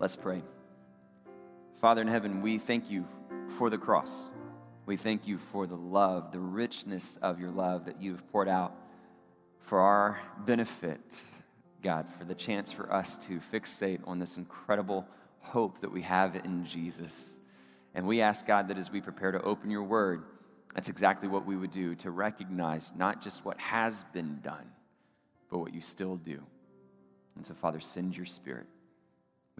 Let's pray. Father in heaven, we thank you for the cross. We thank you for the love, the richness of your love that you've poured out for our benefit, God, for the chance for us to fixate on this incredible hope that we have in Jesus. And we ask, God, that as we prepare to open your word, that's exactly what we would do to recognize not just what has been done, but what you still do. And so, Father, send your spirit.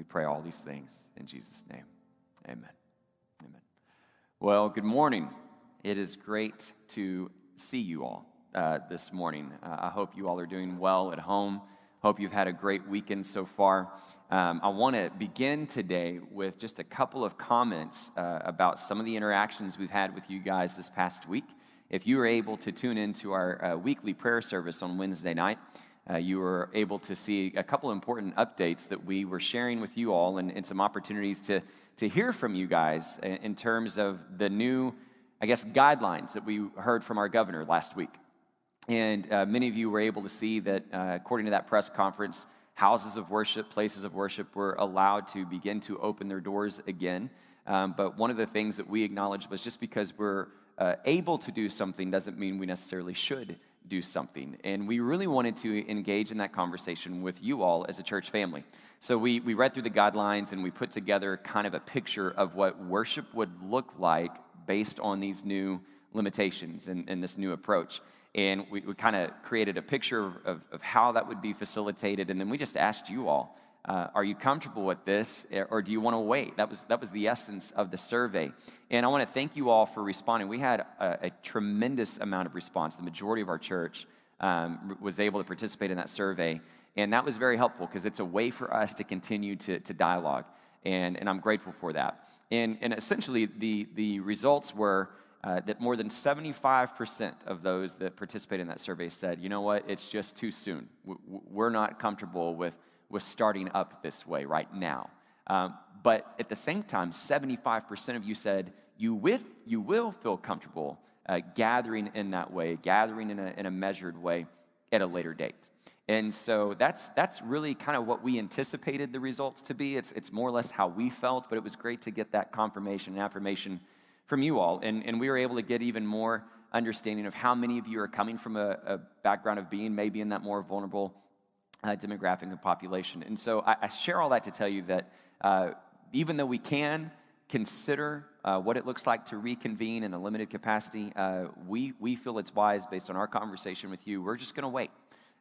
We pray all these things in Jesus' name. Amen. Amen. Well, good morning. It is great to see you all uh, this morning. Uh, I hope you all are doing well at home. Hope you've had a great weekend so far. Um, I want to begin today with just a couple of comments uh, about some of the interactions we've had with you guys this past week. If you were able to tune into our uh, weekly prayer service on Wednesday night, uh, you were able to see a couple important updates that we were sharing with you all and, and some opportunities to, to hear from you guys in, in terms of the new, I guess, guidelines that we heard from our governor last week. And uh, many of you were able to see that, uh, according to that press conference, houses of worship, places of worship were allowed to begin to open their doors again. Um, but one of the things that we acknowledged was just because we're uh, able to do something doesn't mean we necessarily should do something. And we really wanted to engage in that conversation with you all as a church family. So we, we read through the guidelines and we put together kind of a picture of what worship would look like based on these new limitations and, and this new approach. And we, we kind of created a picture of, of, of, how that would be facilitated. And then we just asked you all, uh, are you comfortable with this or do you want to wait? That was, that was the essence of the survey. And I want to thank you all for responding. We had a, a tremendous amount of response. The majority of our church um, was able to participate in that survey. And that was very helpful because it's a way for us to continue to, to dialogue. And, and I'm grateful for that. And, and essentially, the, the results were uh, that more than 75% of those that participated in that survey said, you know what, it's just too soon. We're not comfortable with, with starting up this way right now. Um, but at the same time, 75% of you said you, with, you will feel comfortable uh, gathering in that way, gathering in a, in a measured way at a later date. And so that's, that's really kind of what we anticipated the results to be. It's, it's more or less how we felt, but it was great to get that confirmation and affirmation from you all. And, and we were able to get even more understanding of how many of you are coming from a, a background of being maybe in that more vulnerable uh, demographic and population. And so I, I, share all that to tell you that uh, even though we can consider uh, what it looks like to reconvene in a limited capacity, uh, we, we feel it's wise based on our conversation with you. We're just going to wait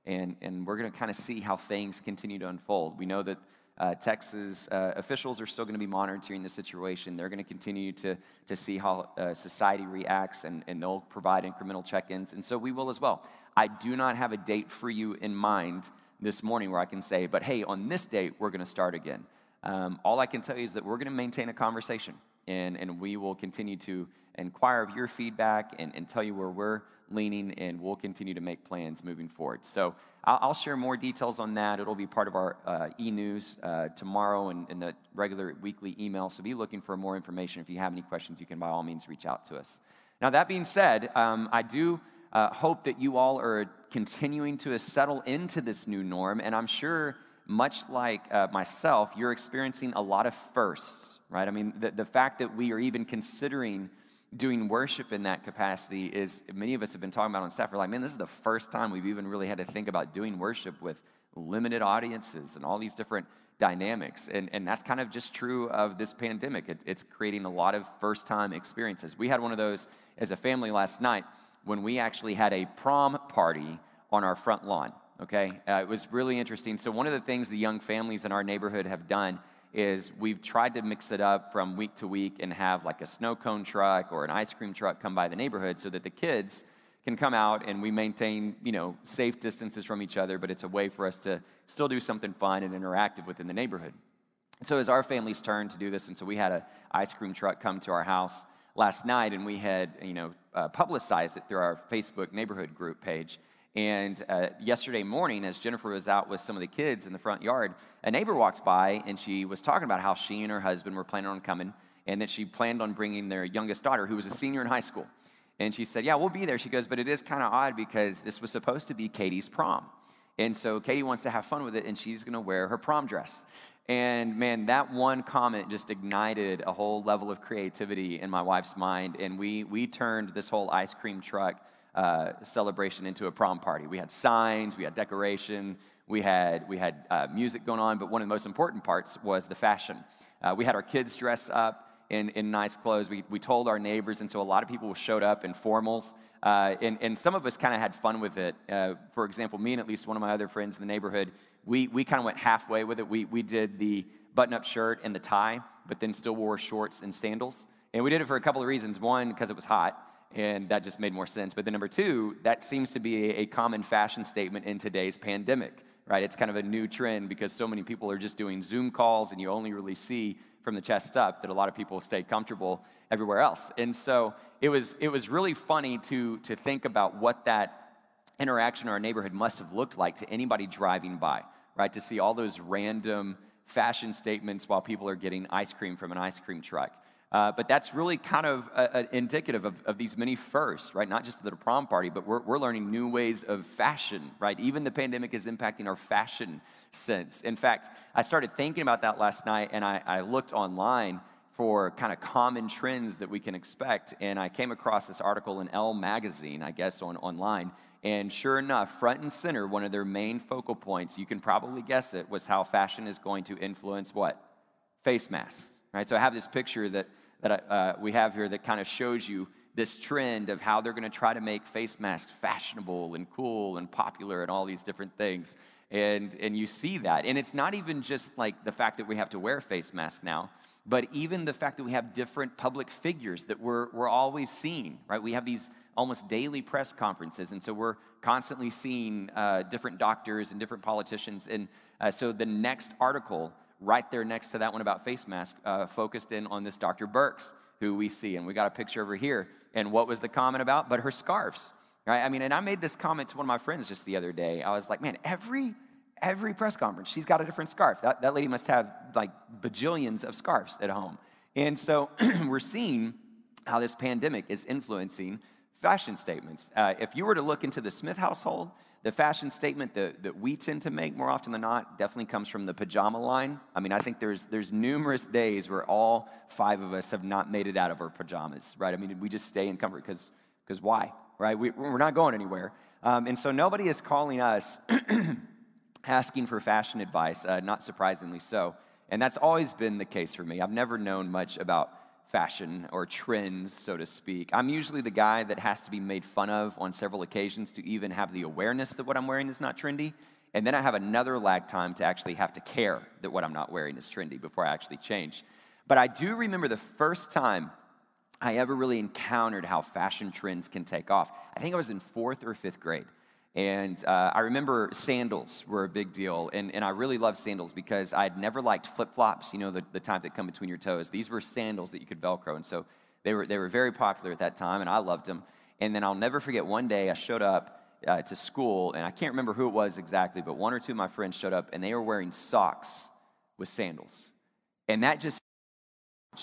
and, and we're going to kind of see how things continue to unfold. We know that uh, Texas uh, officials are still going to be monitoring the situation. They're going to continue to, to see how society reacts, and, and they'll provide incremental check ins. And so we will as well. I do not have a date for you in mind this morning where I can say, but hey, on this date, we're going to start again. Um, all I can tell you is that we're going to maintain a conversation, and, and we will continue to inquire of your feedback and, and tell you where we're leaning, and we'll continue to make plans moving forward. So I'll, share more details on that. It'll be part of our uh, e news uh, tomorrow and in the regular weekly email. So be looking for more information. If you have any questions, you can by all means reach out to us. Now, that being said, um, I do uh, hope that you all are continuing to settle into this new norm. And I'm sure, much like uh, myself, you're experiencing a lot of firsts, right? I mean, the, the fact that we are even considering doing worship in that capacity is many of us have been talking about on staff. We're like, man, this is the first time we've even really had to think about doing worship with limited audiences and all these different dynamics. And, and that's kind of just true of this pandemic. It, it's creating a lot of first time experiences. We had one of those as a family last night when we actually had a prom party on our front lawn. Okay, uh, it was really interesting. So, one of the things the young families in our neighborhood have done is we've tried to mix it up from week to week and have like a snow cone truck or an ice cream truck come by the neighborhood so that the kids can come out and we maintain, you know, safe distances from each other, but it's a way for us to still do something fun and interactive within the neighborhood. So as our family's turn to do this, and so we had an ice cream truck come to our house last night, and we had, you know, uh, publicized it through our Facebook neighborhood group page. And uh, yesterday morning, as Jennifer was out with some of the kids in the front yard, a neighbor walks by and she was talking about how she and her husband were planning on coming and that she planned on bringing their youngest daughter, who was a senior in high school. And she said, Yeah, we'll be there. She goes, But it is kind of odd because this was supposed to be Katie's prom. And so Katie wants to have fun with it and she's going to wear her prom dress. And man, that one comment just ignited a whole level of creativity in my wife's mind. And we, we turned this whole ice cream truck uh, celebration into a prom party. We had signs, we had decoration, we had, we had uh, music going on, but one of the most important parts was the fashion. Uh, we had our kids dress up in, in nice clothes. We, we told our neighbors, and so a lot of people showed up in formals. Uh, and, and some of us kind of had fun with it. Uh, for example, me and at least one of my other friends in the neighborhood, we, we kind of went halfway with it. We, we did the button up shirt and the tie, but then still wore shorts and sandals. And we did it for a couple of reasons. One, because it was hot, and that just made more sense. But then number two, that seems to be a, common fashion statement in today's pandemic, right? It's kind of a new trend because so many people are just doing Zoom calls, and you only really see from the chest up that a lot of people stay comfortable everywhere else. And so it was, it was really funny to, to think about what that interaction in our neighborhood must have looked like to anybody driving by, right? To see all those random fashion statements while people are getting ice cream from an ice cream truck. Uh, but that's really kind of uh, uh indicative of, of, these many firsts, right? Not just the prom party, but we're, we're learning new ways of fashion, right? Even the pandemic is impacting our fashion sense. In fact, I started thinking about that last night and I, I looked online for kind of common trends that we can expect. And I came across this article in Elle magazine, I guess, on online. And sure enough, front and center, one of their main focal points, you can probably guess it, was how fashion is going to influence what? Face masks, right? So I have this picture that, that uh, we have here that kind of shows you this trend of how they're going to try to make face masks fashionable and cool and popular and all these different things. And, and you see that. And it's not even just like the fact that we have to wear face masks now but even the fact that we have different public figures that we're, we're always seeing, right? We have these almost daily press conferences, and so we're constantly seeing uh, different doctors and different politicians. And uh, so the next article, right there next to that one about face masks, uh, focused in on this Dr. Birx, who we see, and we got a picture over here. And what was the comment about? But her scarves, right? I mean, and I made this comment to one of my friends just the other day. I was like, man, every every press conference, she's got a different scarf. That, that lady must have like bajillions of scarves at home. And so we're seeing how this pandemic is influencing fashion statements. Uh, if you were to look into the Smith household, the fashion statement that, that we tend to make more often than not definitely comes from the pajama line. I mean, I think there's, there's numerous days where all five of us have not made it out of our pajamas, right? I mean, we just stay in comfort because why, right? We, we're not going anywhere. Um, and so nobody is calling us asking for fashion advice, uh, not surprisingly so. And that's always been the case for me. I've never known much about fashion or trends, so to speak. I'm usually the guy that has to be made fun of on several occasions to even have the awareness that what I'm wearing is not trendy. And then I have another lag time to actually have to care that what I'm not wearing is trendy before I actually change. But I do remember the first time I ever really encountered how fashion trends can take off. I think I was in fourth or fifth grade. And uh, I remember sandals were a big deal. And, and I really loved sandals because I'd never liked flip flops, you know, the, the type that come between your toes. These were sandals that you could Velcro. And so they were, they were very popular at that time, and I loved them. And then I'll never forget one day I showed up uh, to school, and I can't remember who it was exactly, but one or two of my friends showed up, and they were wearing socks with sandals. And that just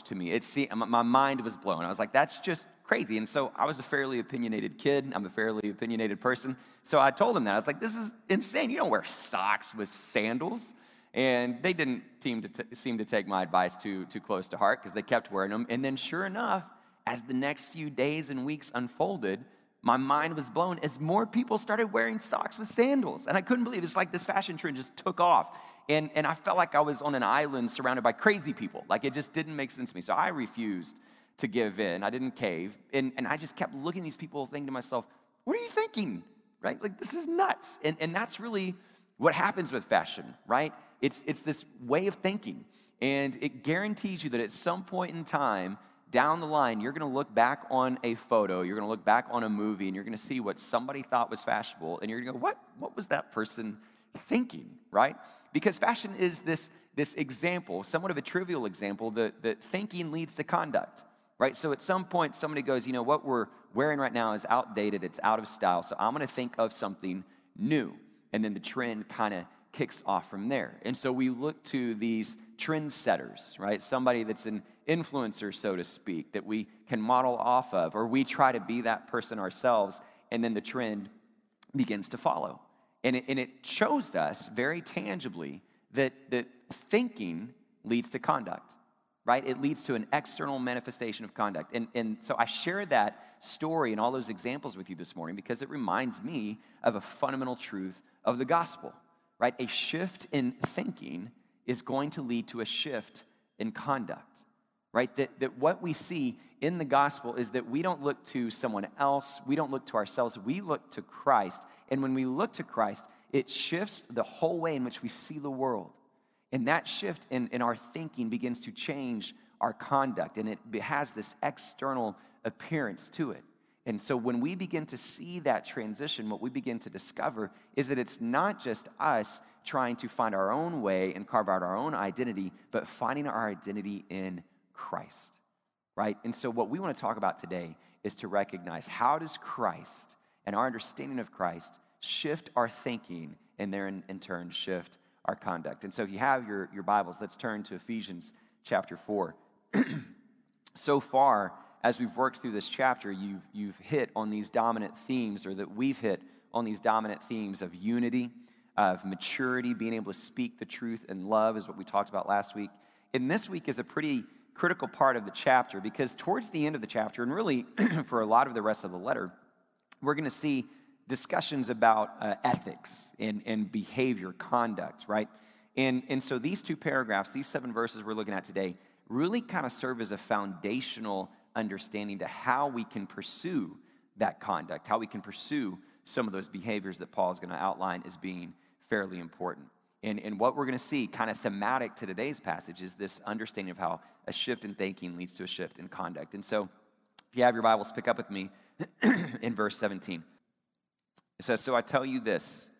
to me. It see, my mind was blown. I was like, that's just crazy. And so I was a fairly opinionated kid. I'm a fairly opinionated person. So I told him that. I was like, this is insane. You don't wear socks with sandals. And they didn't seem to, t- seem to take my advice too, too close to heart because they kept wearing them. And then, sure enough, as the next few days and weeks unfolded, my mind was blown as more people started wearing socks with sandals. And I couldn't believe it. it's like this fashion trend just took off. And, and I felt like I was on an island surrounded by crazy people. Like it just didn't make sense to me. So I refused to give in. I didn't cave. And, and I just kept looking at these people, thinking to myself, what are you thinking? Right? Like, this is nuts. And, and that's really what happens with fashion, right? It's, it's this way of thinking. And it guarantees you that at some point in time, down the line, you're gonna look back on a photo, you're gonna look back on a movie, and you're gonna see what somebody thought was fashionable, and you're gonna go, what, what was that person thinking, right? Because fashion is this, this example, somewhat of a trivial example, that, that thinking leads to conduct right? So at some point, somebody goes, you know, what we're wearing right now is outdated, it's out of style, so I'm gonna think of something new. And then the trend kind of kicks off from there. And so we look to these trendsetters, right? Somebody that's an influencer, so to speak, that we can model off of, or we try to be that person ourselves, and then the trend begins to follow. And it, and it shows us very tangibly that, that thinking leads to conduct, right? It leads to an external manifestation of conduct. And, and so I shared that story and all those examples with you this morning because it reminds me of a fundamental truth of the gospel, right? A shift in thinking is going to lead to a shift in conduct, right? That, that what we see in the gospel is that we don't look to someone else, we don't look to ourselves, we look to Christ. And when we look to Christ, it shifts the whole way in which we see the world. And that shift in, in our thinking begins to change our conduct, and it has this external appearance to it. And so when we begin to see that transition, what we begin to discover is that it's not just us trying to find our own way and carve out our own identity, but finding our identity in Christ, right? And so what we want to talk about today is to recognize how does Christ and our understanding of Christ shift our thinking and then in turn shift our conduct. And so if you have your, your Bibles, let's turn to Ephesians chapter 4. so far, as we've worked through this chapter, you've, you've hit on these dominant themes, or that we've hit on these dominant themes of unity of maturity, being able to speak the truth and love is what we talked about last week. And this week is a pretty critical part of the chapter because towards the end of the chapter, and really for a lot of the rest of the letter, we're going to see discussions about uh, ethics and, and behavior, conduct, right? And, and so these two paragraphs, these seven verses we're looking at today, really kind of serve as a foundational understanding to how we can pursue that conduct, how we can pursue some of those behaviors that Paul is going to outline as being fairly important. And, and what we're going to see, kind of thematic to today's passage, is this understanding of how a shift in thinking leads to a shift in conduct. And so, if you have your Bibles, pick up with me in verse 17. It says, So I tell you this,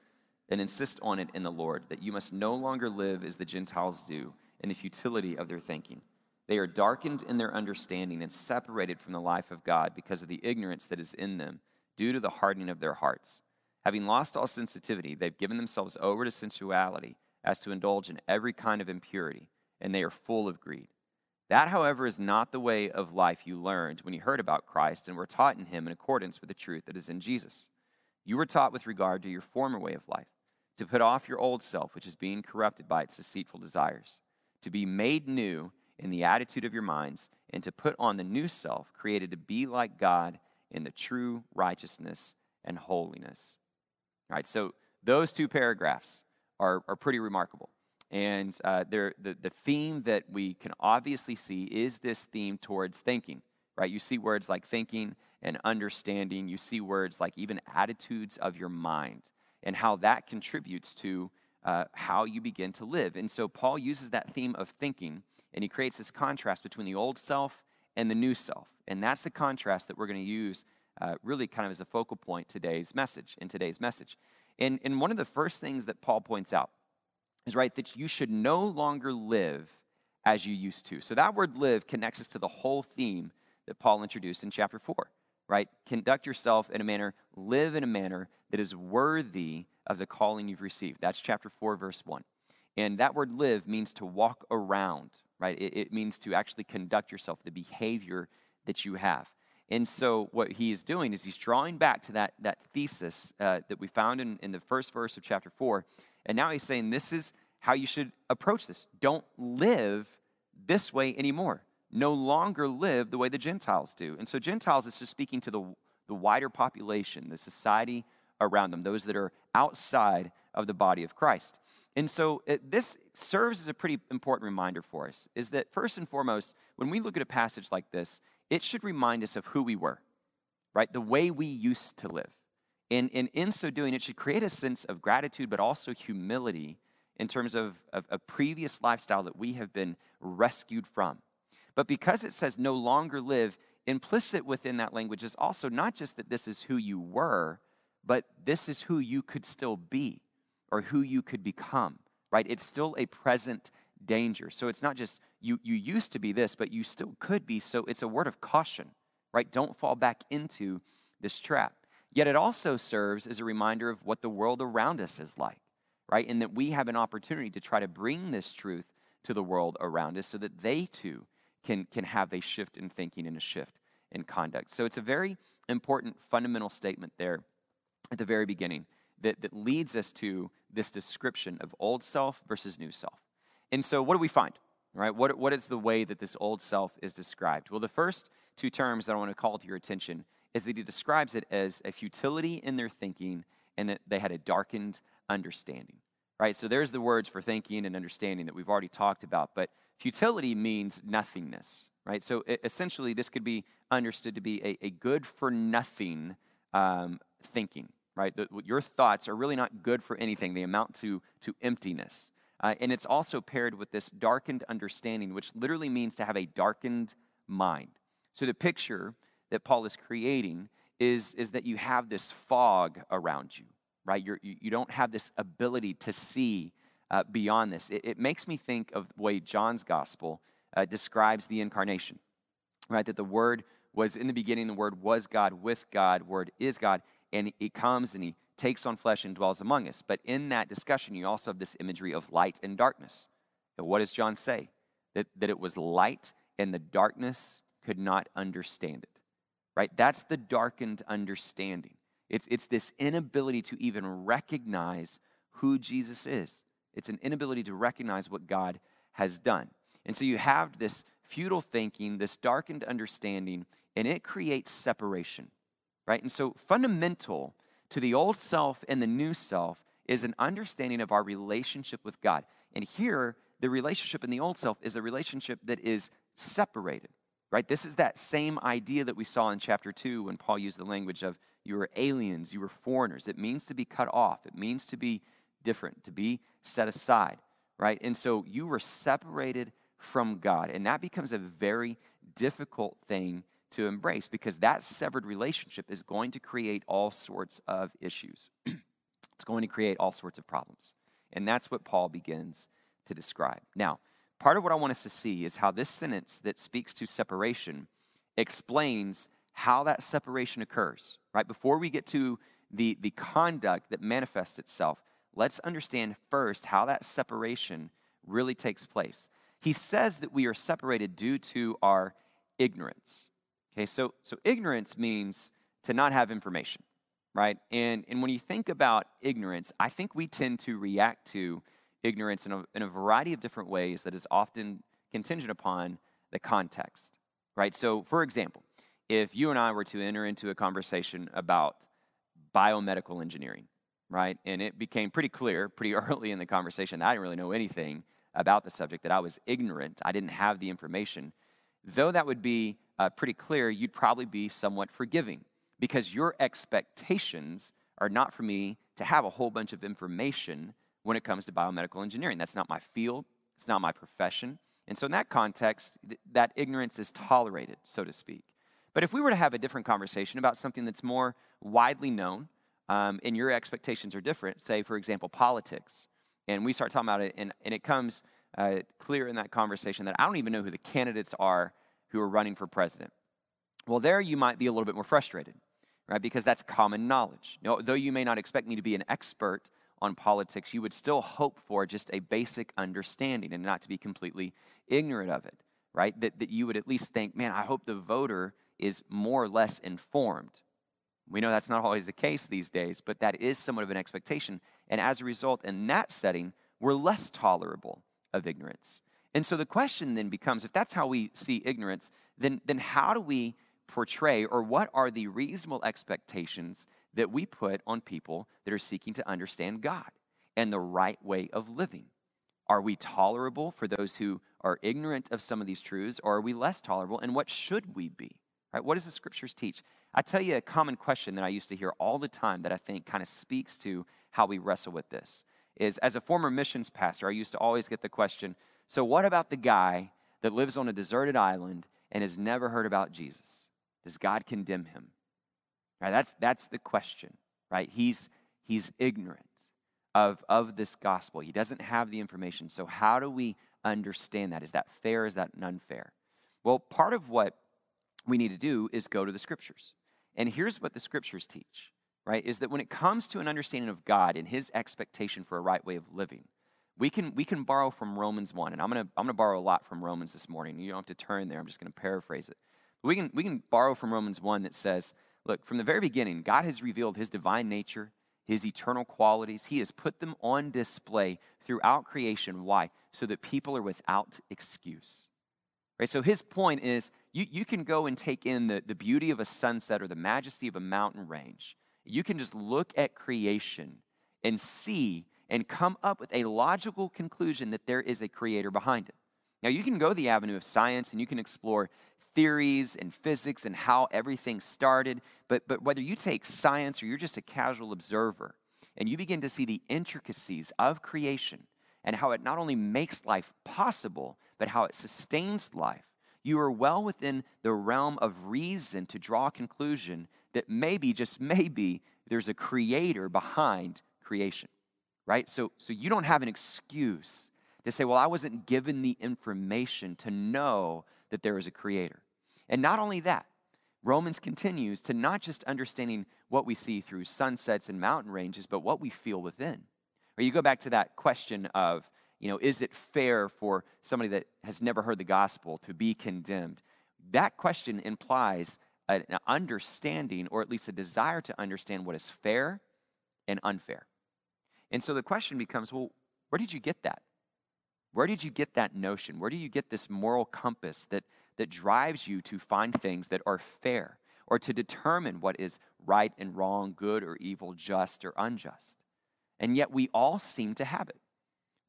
and insist on it in the Lord, that you must no longer live as the Gentiles do in the futility of their thinking. They are darkened in their understanding and separated from the life of God because of the ignorance that is in them due to the hardening of their hearts. Having lost all sensitivity, they've given themselves over to sensuality as to indulge in every kind of impurity, and they are full of greed. That, however, is not the way of life you learned when you heard about Christ and were taught in him in accordance with the truth that is in Jesus. You were taught with regard to your former way of life, to put off your old self, which is being corrupted by its deceitful desires, to be made new in the attitude of your minds, and to put on the new self, created to be like God in the true righteousness and holiness. All right, so those two paragraphs are, are pretty remarkable. And uh, the, the theme that we can obviously see is this theme towards thinking, right? You see words like thinking and understanding. You see words like even attitudes of your mind and how that contributes to uh, how you begin to live. And so Paul uses that theme of thinking and he creates this contrast between the old self and the new self. And that's the contrast that we're going to use uh, really kind of as a focal point today's message, in today's message. And, and one of the first things that Paul points out is, right, that you should no longer live as you used to. So that word live connects us to the whole theme that Paul introduced in chapter 4, right? Conduct yourself in a manner, live in a manner that is worthy of the calling you've received. That's chapter 4, verse 1. And that word live means to walk around, right? It, it means to actually conduct yourself, the behavior that you have. And so, what he is doing is he's drawing back to that, that thesis uh, that we found in, in the first verse of chapter 4. And now he's saying, This is how you should approach this. Don't live this way anymore. No longer live the way the Gentiles do. And so, Gentiles is just speaking to the, the wider population, the society around them, those that are outside of the body of Christ. And so, it, this serves as a pretty important reminder for us is that, first and foremost, when we look at a passage like this, it should remind us of who we were, right? The way we used to live. And, and in so doing, it should create a sense of gratitude, but also humility in terms of, of a previous lifestyle that we have been rescued from. But because it says no longer live, implicit within that language is also not just that this is who you were, but this is who you could still be or who you could become, right? It's still a present danger. So it's not just you, you used to be this, but you still could be. So it's a word of caution, right? Don't fall back into this trap. Yet it also serves as a reminder of what the world around us is like, right? And that we have an opportunity to try to bring this truth to the world around us so that they too can, can have a shift in thinking and a shift in conduct. So it's a very important fundamental statement there at the very beginning that, that leads us to this description of old self versus new self. And so, what do we find? Right? What, what is the way that this old self is described? Well, the first two terms that I want to call to your attention is that he describes it as a futility in their thinking and that they had a darkened understanding. Right? So there's the words for thinking and understanding that we've already talked about, but futility means nothingness. Right? So essentially, this could be understood to be a, a good for nothing um, thinking. Right? The, your thoughts are really not good for anything. They amount to, to emptiness. Uh, and it's also paired with this darkened understanding, which literally means to have a darkened mind. So the picture that Paul is creating is, is that you have this fog around you, right? You're, you, you don't have this ability to see uh, beyond this. It, it, makes me think of the way John's gospel uh, describes the incarnation, right? That the Word was in the beginning, the Word was God with God, Word is God, and He comes and He takes on flesh and dwells among us. But in that discussion, you also have this imagery of light and darkness. And what does John say? That, that it was light and the darkness could not understand it. Right? That's the darkened understanding. It's, it's this inability to even recognize who Jesus is. It's an inability to recognize what God has done. And so you have this futile thinking, this darkened understanding, and it creates separation. Right? And so fundamental to the old self and the new self is an understanding of our relationship with God. And here, the relationship in the old self is a relationship that is separated, right? This is that same idea that we saw in chapter 2 when Paul used the language of you were aliens, you were foreigners. It means to be cut off, it means to be different, to be set aside, right? And so you were separated from God. And that becomes a very difficult thing to embrace because that severed relationship is going to create all sorts of issues. it's going to create all sorts of problems. And that's what Paul begins to describe. Now, part of what I want us to see is how this sentence that speaks to separation explains how that separation occurs, right? Before we get to the, the conduct that manifests itself, let's understand first how that separation really takes place. He says that we are separated due to our ignorance. Okay, so, so ignorance means to not have information, right? And, and when you think about ignorance, I think we tend to react to ignorance in a, in a variety of different ways that is often contingent upon the context, right? So, for example, if you and I were to enter into a conversation about biomedical engineering, right, and it became pretty clear pretty early in the conversation that I didn't really know anything about the subject, that I was ignorant, I didn't have the information, though that would be uh, pretty clear, you'd probably be somewhat forgiving because your expectations are not for me to have a whole bunch of information when it comes to biomedical engineering. That's not my field, it's not my profession. And so, in that context, th- that ignorance is tolerated, so to speak. But if we were to have a different conversation about something that's more widely known um, and your expectations are different, say, for example, politics, and we start talking about it, and, and it comes uh, clear in that conversation that I don't even know who the candidates are who are running for president. Well, there you might be a little bit more frustrated, right? Because that's common knowledge. You know, though you may not expect me to be an expert on politics, you would still hope for just a basic understanding and not to be completely ignorant of it, right? That, that you would at least think, man, I hope the voter is more or less informed. We know that's not always the case these days, but that is somewhat of an expectation. And as a result, in that setting, we're less tolerable of ignorance. And so the question then becomes if that's how we see ignorance, then, then how do we portray or what are the reasonable expectations that we put on people that are seeking to understand God and the right way of living? Are we tolerable for those who are ignorant of some of these truths, or are we less tolerable? And what should we be? Right? What does the scriptures teach? I tell you a common question that I used to hear all the time that I think kind of speaks to how we wrestle with this is as a former missions pastor, I used to always get the question, so, what about the guy that lives on a deserted island and has never heard about Jesus? Does God condemn him? Right, that's, that's the question, right? He's, he's ignorant of, of this gospel. He doesn't have the information. So, how do we understand that? Is that fair? Is that unfair? Well, part of what we need to do is go to the scriptures. And here's what the scriptures teach, right? Is that when it comes to an understanding of God and his expectation for a right way of living, we can, we can borrow from Romans 1, and I'm going to I'm gonna borrow a lot from Romans this morning. You don't have to turn there, I'm just going to paraphrase it. But we can, we can borrow from Romans 1 that says, look, from the very beginning, God has revealed his divine nature his eternal qualities. He has put them on display throughout creation. Why? So that people are without excuse. Right? So his point is you, you can go and take in the, the beauty of a sunset or the majesty of a mountain range. You can just look at creation and see and come up with a logical conclusion that there is a creator behind it. Now, you can go the avenue of science and you can explore theories and physics and how everything started, but, but whether you take science or you're just a casual observer and you begin to see the intricacies of creation and how it not only makes life possible, but how it sustains life, you are well within the realm of reason to draw a conclusion that maybe, just maybe, there's a creator behind creation, right? So, so you don't have an excuse to say, well, I wasn't given the information to know that there is a creator. And not only that, Romans continues to not just understanding what we see through sunsets and mountain ranges, but what we feel within. Or you go back to that question of, you know, is it fair for somebody that has never heard the gospel to be condemned? That question implies an understanding, or at least a desire to understand what is fair and unfair. And so the question becomes well, where did you get that? Where did you get that notion? Where do you get this moral compass that, that drives you to find things that are fair or to determine what is right and wrong, good or evil, just or unjust? And yet we all seem to have it.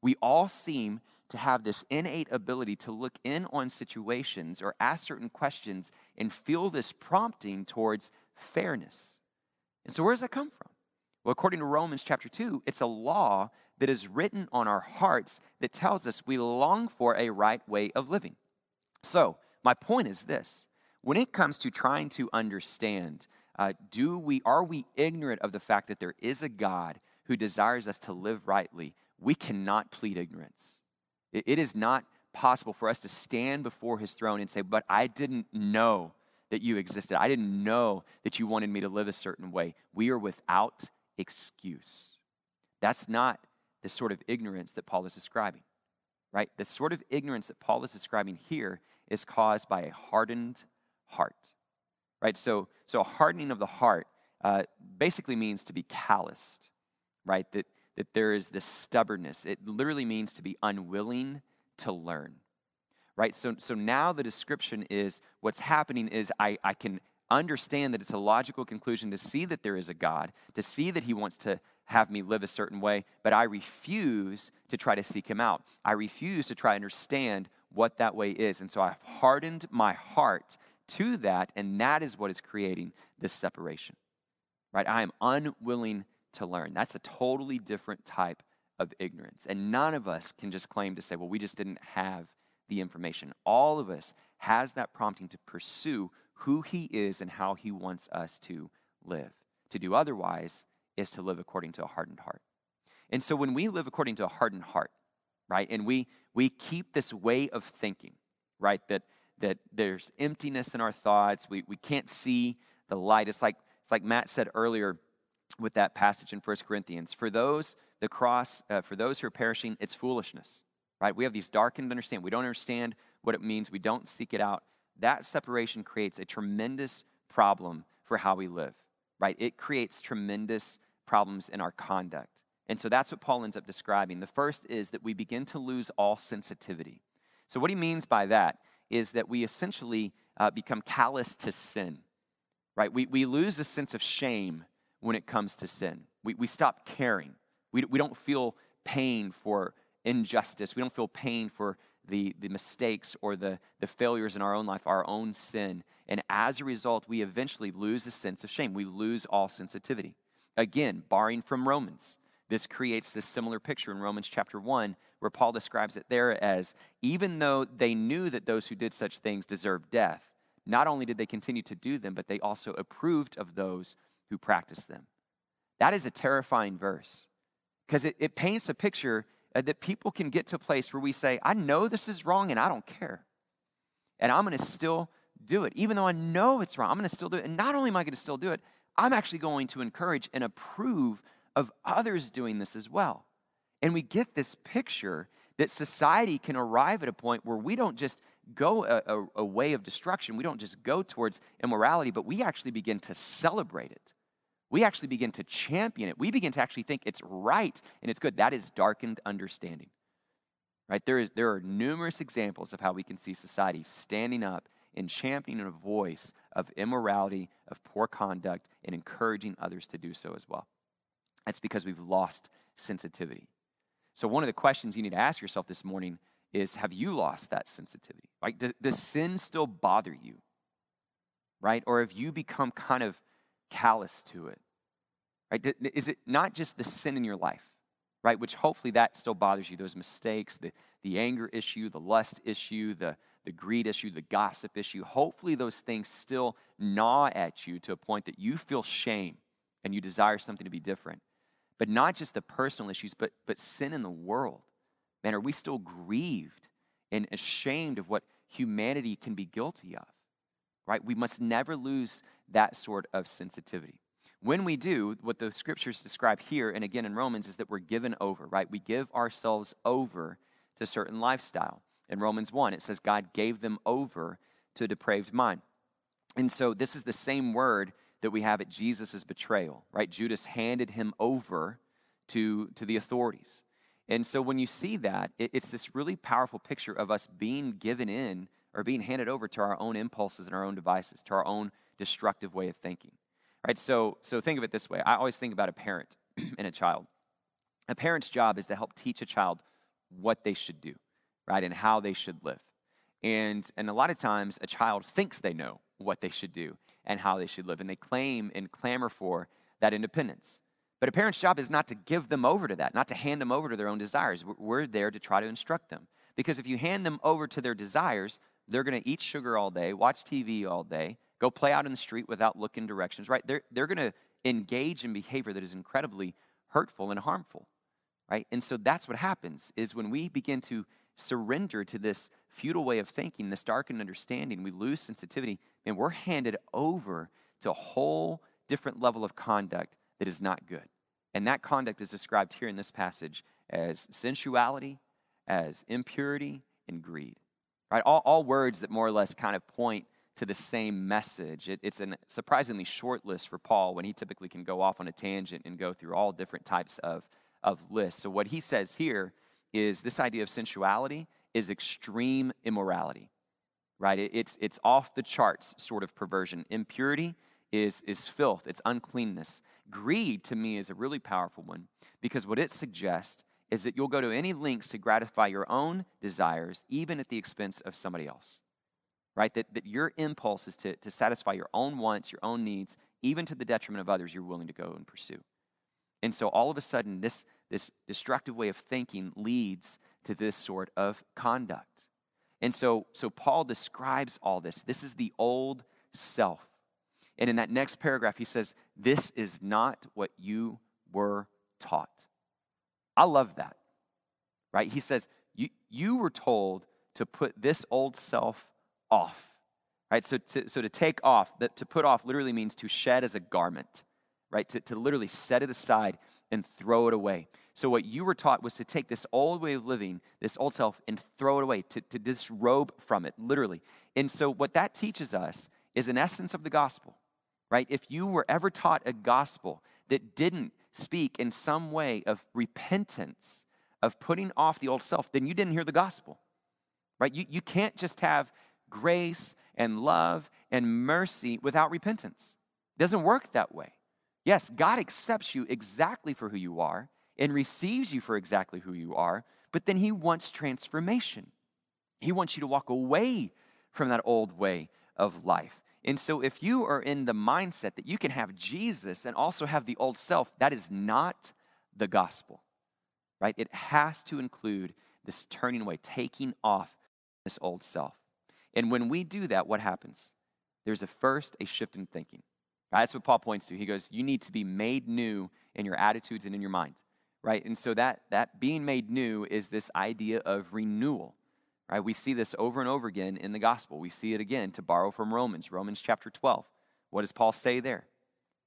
We all seem to have this innate ability to look in on situations or ask certain questions and feel this prompting towards fairness. And so, where does that come from? Well, according to Romans chapter 2, it's a law that is written on our hearts that tells us we long for a right way of living. So, my point is this when it comes to trying to understand, uh, do we, are we ignorant of the fact that there is a God who desires us to live rightly? We cannot plead ignorance. it, is not possible for us to stand before his throne and say, But I didn't know that you existed. I didn't know that you wanted me to live a certain way. We are without excuse. That's not the sort of ignorance that Paul is describing, right? The sort of ignorance that Paul is describing here is caused by a hardened heart, right? So, so a hardening of the heart uh, basically means to be calloused, right? That, that there is this stubbornness. It literally means to be unwilling to learn, right? So, so now the description is what's happening is I, I can understand that it's a logical conclusion to see that there is a God, to see that He wants to have me live a certain way, but I refuse to try to seek Him out. I refuse to try to understand what that way is. And so I've hardened my heart to that, and that is what is creating this separation. Right? I am unwilling to learn. That's a totally different type of ignorance. And none of us can just claim to say, well, we just didn't have the information. All of us has that prompting to pursue who he is and how he wants us to live. To do otherwise is to live according to a hardened heart. And so when we live according to a hardened heart, right, and we we keep this way of thinking, right, that that there's emptiness in our thoughts, we, we can't see the light. It's like it's like Matt said earlier with that passage in 1 Corinthians. For those, the cross, uh, for those who are perishing, it's foolishness, right? We have these darkened understanding. We don't understand what it means. We don't seek it out that separation creates a tremendous problem for how we live, right? It creates tremendous problems in our conduct. And so that's what Paul ends up describing. The first is that we begin to lose all sensitivity. So, what he means by that is that we essentially uh, become callous to sin, right? We, we lose a sense of shame when it comes to sin. We, we stop caring. We, we don't feel pain for injustice. We don't feel pain for the, the mistakes or the, the failures in our own life, our own sin. And as a result, we eventually lose a sense of shame. We lose all sensitivity. Again, barring from Romans, this creates this similar picture in Romans chapter 1, where Paul describes it there as even though they knew that those who did such things deserved death, not only did they continue to do them, but they also approved of those who practice them. That is a terrifying verse because it, it paints a picture uh, that people can get to a place where we say, I know this is wrong and I don't care. And I'm going to still do it. Even though I know it's wrong, I'm going to still do it. And not only am I going to still do it, I'm actually going to encourage and approve of others doing this as well. And we get this picture that society can arrive at a point where we don't just go a, a, a, way of destruction, we don't just go towards immorality, but we actually begin to celebrate it. We actually begin to champion it. We begin to actually think it's right and it's good. That is darkened understanding. Right? There, is, there are numerous examples of how we can see society standing up and championing a voice of immorality, of poor conduct, and encouraging others to do so as well. That's because we've lost sensitivity. So, one of the questions you need to ask yourself this morning is Have you lost that sensitivity? Like, does, does sin still bother you? Right? Or have you become kind of callous to it? Right? Is it not just the sin in your life, right? Which hopefully that still bothers you, those mistakes, the, the anger issue, the lust issue, the, the greed issue, the gossip issue. Hopefully those things still gnaw at you to a point that you feel shame and you desire something to be different. But not just the personal issues, but, but sin in the world. Man, are we still grieved and ashamed of what humanity can be guilty of? Right? We must never lose that sort of sensitivity. When we do, what the scriptures describe here and again in Romans is that we're given over, right? We give ourselves over to certain lifestyle. In Romans 1, it says God gave them over to a depraved mind. And so this is the same word that we have at Jesus' betrayal, right? Judas handed him over to, to the authorities. And so when you see that, it, it's this really powerful picture of us being given in or being handed over to our own impulses and our own devices, to our own destructive way of thinking. Right? So, so think of it this way. I always think about a parent and a child. A parent's job is to help teach a child what they should do, right? And how they should live. And, and a lot of times, a child thinks they know what they should do and how they should live. And they claim and clamor for that independence. But a parent's job is not to give them over to that, not to hand them over to their own desires. We're there to try to instruct them. Because if you hand them over to their desires, they're going to eat sugar all day, watch TV all day, go play out in the street without looking directions, right? They're, they're going to engage in behavior that is incredibly hurtful and harmful, right? And so that's what happens is when we begin to surrender to this futile way of thinking, this darkened understanding, we lose sensitivity, and we're handed over to a whole different level of conduct that is not good. And that conduct is described here in this passage as sensuality, as impurity, and greed. Right? All, all words that more or less kind of point to the same message. It, it's a surprisingly short list for Paul when he typically can go off on a tangent and go through all different types of, of lists. So, what he says here is this idea of sensuality is extreme immorality, right? It, it's, it's off the charts sort of perversion. Impurity is, is filth, it's uncleanness. Greed to me is a really powerful one because what it suggests is that you'll go to any lengths to gratify your own desires, even at the expense of somebody else. Right? That, that your impulse is to, to satisfy your own wants, your own needs, even to the detriment of others you're willing to go and pursue. And so all of a sudden, this, this destructive way of thinking leads to this sort of conduct. And so, so Paul describes all this. This is the old self. And in that next paragraph, he says, This is not what you were taught. I love that, right? He says, You, you were told to put this old self off, right? So to, so to take off, that to put off literally means to shed as a garment, right? To, to literally set it aside and throw it away. So what you were taught was to take this old way of living, this old self, and throw it away, to, to disrobe from it, literally. And so what that teaches us is an essence of the gospel, right? If you were ever taught a gospel that didn't speak in some way of repentance, of putting off the old self, then you didn't hear the gospel, right? You, you can't just have grace and love and mercy without repentance. It doesn't work that way. Yes, God accepts you exactly for who you are and receives you for exactly who you are, but then He wants transformation. He wants you to walk away from that old way of life. And so, if you are in the mindset that you can have Jesus and also have the old self, that is not the gospel, right? It has to include this turning away, taking off this old self. And when we do that, what happens? There's a first a shift in thinking. Right? That's what Paul points to. He goes, You need to be made new in your attitudes and in your mind. Right? And so that that being made new is this idea of renewal. Right? We see this over and over again in the gospel. We see it again to borrow from Romans, Romans chapter 12. What does Paul say there?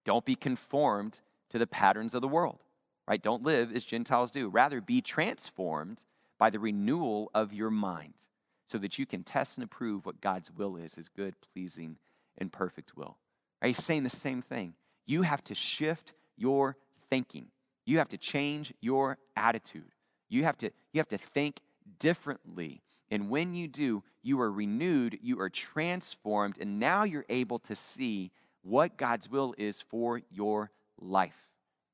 Don't be conformed to the patterns of the world. Right? Don't live as Gentiles do. Rather be transformed by the renewal of your mind so that you can test and approve what God's will is, his good, pleasing, and perfect will. Right? He's saying the same thing. You have to shift your thinking. You have to change your attitude. You have to, you have to think differently. And when you do, you are renewed, you are transformed, and now you're able to see what God's will is for your life,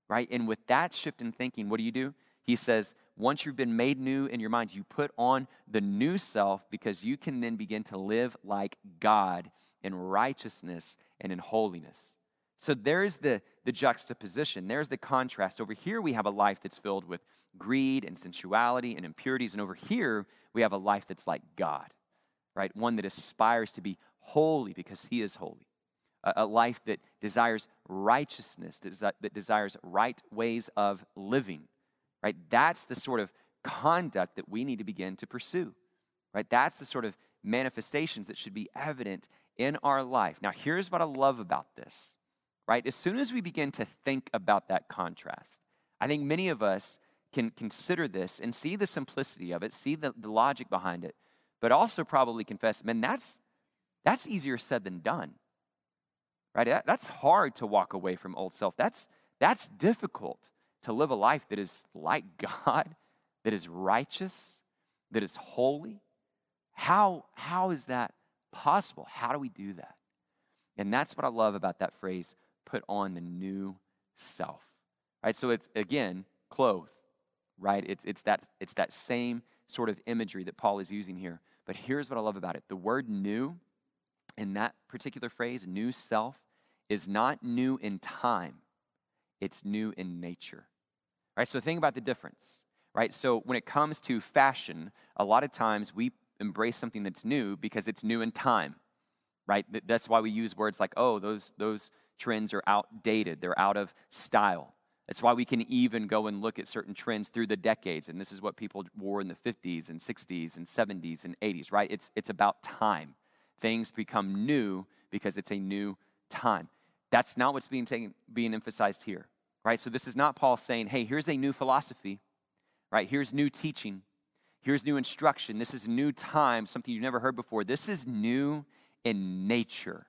right? And with that shift in thinking, what do you do? He says, once you've been made new in your mind, you put on the new self because you can then begin to live like God in righteousness and in holiness. So there's the, the juxtaposition, there's the contrast. Over here, we have a life that's filled with greed and sensuality and impurities. And over here, we have a life that's like God, right? One that aspires to be holy because He is holy. A, a life that desires righteousness, that, that desires right ways of living, right? That's the sort of conduct that we need to begin to pursue, right? That's the sort of manifestations that should be evident in our life. Now, here's what I love about this right? As soon as we begin to think about that contrast, I think many of us can consider this and see the simplicity of it, see the, the logic behind it, but also probably confess, man, that's, that's easier said than done. Right? That, that's hard to walk away from old self. That's, that's difficult to live a life that is like God, that is righteous, that is holy. How, how is that possible? How do we do that? And that's what I love about that phrase, put on the new self. Right? So it's again, clothed, right? It's it's that it's that same sort of imagery that Paul is using here. But here's what I love about it. The word new in that particular phrase, new self, is not new in time. It's new in nature. Right? So think about the difference. Right? So when it comes to fashion, a lot of times we embrace something that's new because it's new in time. Right? That's why we use words like, oh, those those trends are outdated, they're out of style. That's why we can even go and look at certain trends through the decades. And this is what people wore in the 50s and 60s and 70s and 80s, right? It's, it's about time. Things become new because it's a new time. That's not what's being, taken, being emphasized here, right? So this is not Paul saying, hey, here's a new philosophy, right? Here's new teaching. Here's new instruction. This is new time, something you've never heard before. This is new in nature.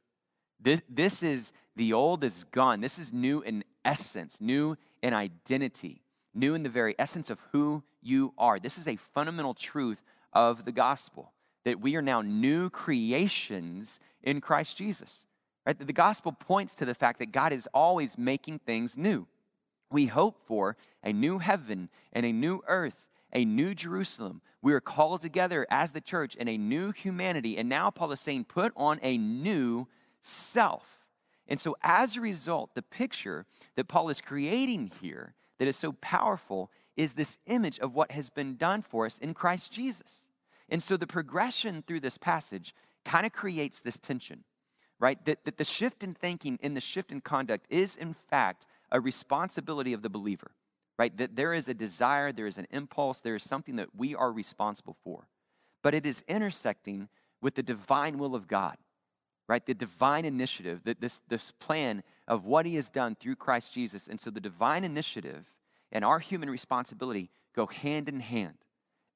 This, this is the old is gone. This is new in essence, new in identity, new in the very essence of who you are. This is a fundamental truth of the gospel that we are now new creations in Christ Jesus. Right? The gospel points to the fact that God is always making things new. We hope for a new heaven and a new earth, a new Jerusalem. We are called together as the church in a new humanity. And now Paul is saying, put on a new self. And so, as a result, the picture that Paul is creating here that is so powerful is this image of what has been done for us in Christ Jesus. And so, the progression through this passage kind of creates this tension, right? That, that the shift in thinking and the shift in conduct is, in fact, a responsibility of the believer, right? That there is a desire, there is an impulse, there is something that we are responsible for. But it is intersecting with the divine will of God right? The divine initiative, this, this plan of what he has done through Christ Jesus. And so the divine initiative and our human responsibility go hand in hand.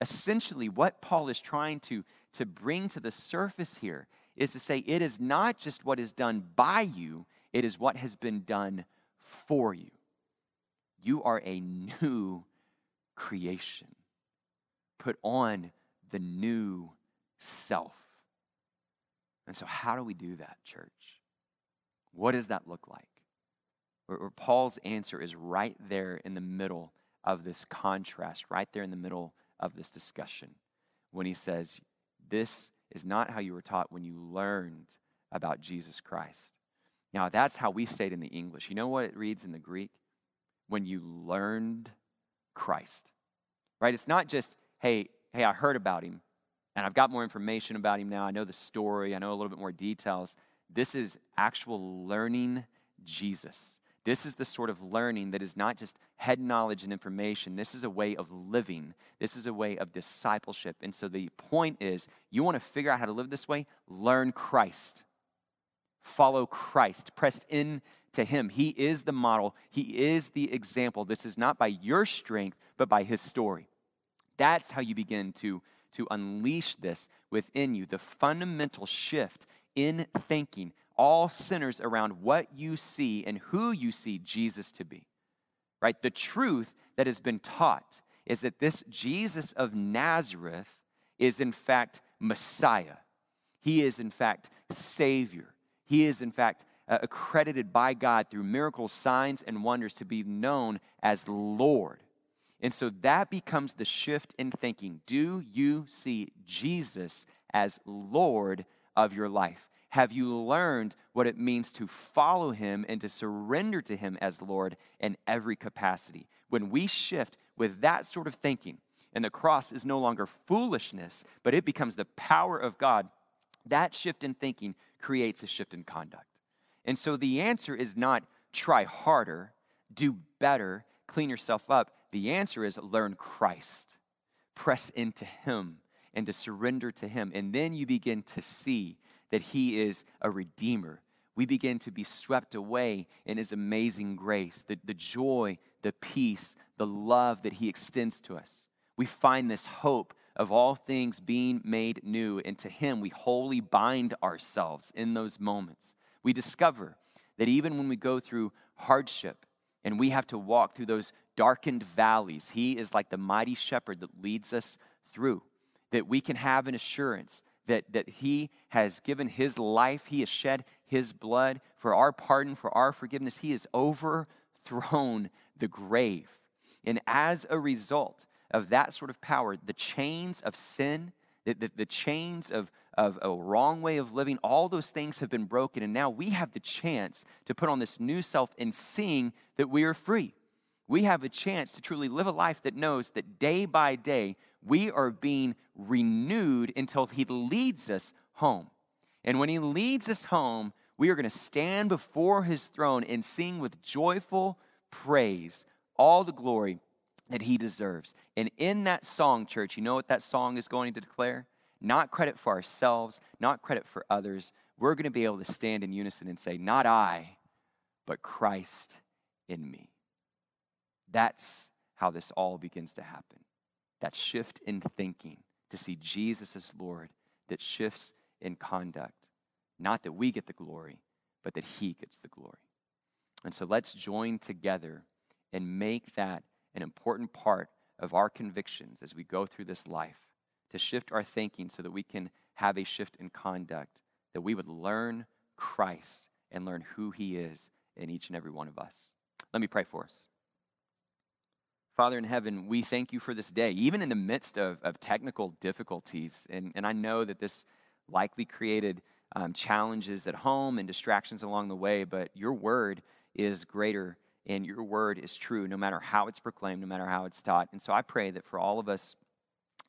Essentially, what Paul is trying to, to bring to the surface here is to say it is not just what is done by you, it is what has been done for you. You are a new creation. Put on the new self. And so, how do we do that, church? What does that look like? Where, Paul's answer is right there in the middle of this contrast, right there in the middle of this discussion, when he says, This is not how you were taught when you learned about Jesus Christ. Now, that's how we say it in the English. You know what it reads in the Greek? When you learned Christ, right? It's not just, hey, hey, I heard about him, and I've got more information about him now. I know the story, I know a little bit more details. This is actual learning Jesus. This is the sort of learning that is not just head knowledge and information. This is a way of living. This is a way of discipleship. And so the point is you want to figure out how to live this way? Learn Christ. Follow Christ. Press in to him. He is the model, he is the example. This is not by your strength, but by his story. That's how you begin to to unleash this within you. The fundamental shift in thinking all centers around what you see and who you see Jesus to be. Right? The truth that has been taught is that this Jesus of Nazareth is in fact Messiah. He is in fact Savior. He is in fact uh, accredited by God through miracles, signs, and wonders to be known as Lord. And so that becomes the shift in thinking. Do you see Jesus as Lord of your life? Have you learned what it means to follow him and to surrender to him as Lord in every capacity? When we shift with that sort of thinking, and the cross is no longer foolishness, but it becomes the power of God, that shift in thinking creates a shift in conduct. And so the answer is not try harder, do better, clean yourself up. The answer is learn Christ, press into Him, and to surrender to Him. And then you begin to see that He is a redeemer. We begin to be swept away in His amazing grace, the, the joy, the peace, the love that He extends to us. We find this hope of all things being made new, and to Him we wholly bind ourselves in those moments. We discover that even when we go through hardship and we have to walk through those darkened valleys. He is like the mighty shepherd that leads us through. That we can have an assurance that, that He has given His life, He has shed His blood for our pardon, for our forgiveness. He has overthrown the grave. And as a result of that sort of power, the chains of sin, the, the, the chains of, of a wrong way of living, all those things have been broken. And now we have the chance to put on this new self and seeing that we are free we have a chance to truly live a life that knows that day by day we are being renewed until He leads us home. And when He leads us home, we are going to stand before His throne and sing with joyful praise all the glory that He deserves. And in that song, church, you know what that song is going to declare? Not credit for ourselves, not credit for others. We're going to be able to stand in unison and say, Not I, but Christ in me. That's how this all begins to happen. That shift in thinking to see Jesus as Lord, that shifts in conduct. Not that we get the glory, but that He gets the glory. And so let's join together and make that an important part of our convictions as we go through this life to shift our thinking so that we can have a shift in conduct, that we would learn Christ and learn who He is in each and every one of us. Let me pray for us. Father in heaven, we thank you for this day, even in the midst of, of technical difficulties. And, and I know that this likely created um, challenges at home and distractions along the way, but your word is greater and your word is true no matter how it's proclaimed, no matter how it's taught. And so I pray that for all of us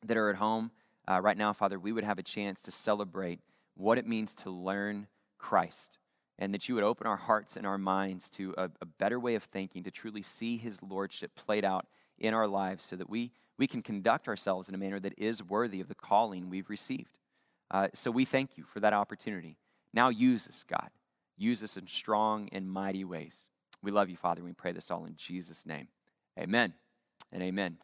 that are at home uh, right now, Father, we would have a chance to celebrate what it means to learn Christ and that you would open our hearts and our minds to a, a, better way of thinking, to truly see his lordship played out in our lives so that we, we can conduct ourselves in a manner that is worthy of the calling we've received. Uh, so we thank you for that opportunity. Now use us, God. Use us in strong and mighty ways. We love you, Father. We pray this all in Jesus' name. Amen and amen.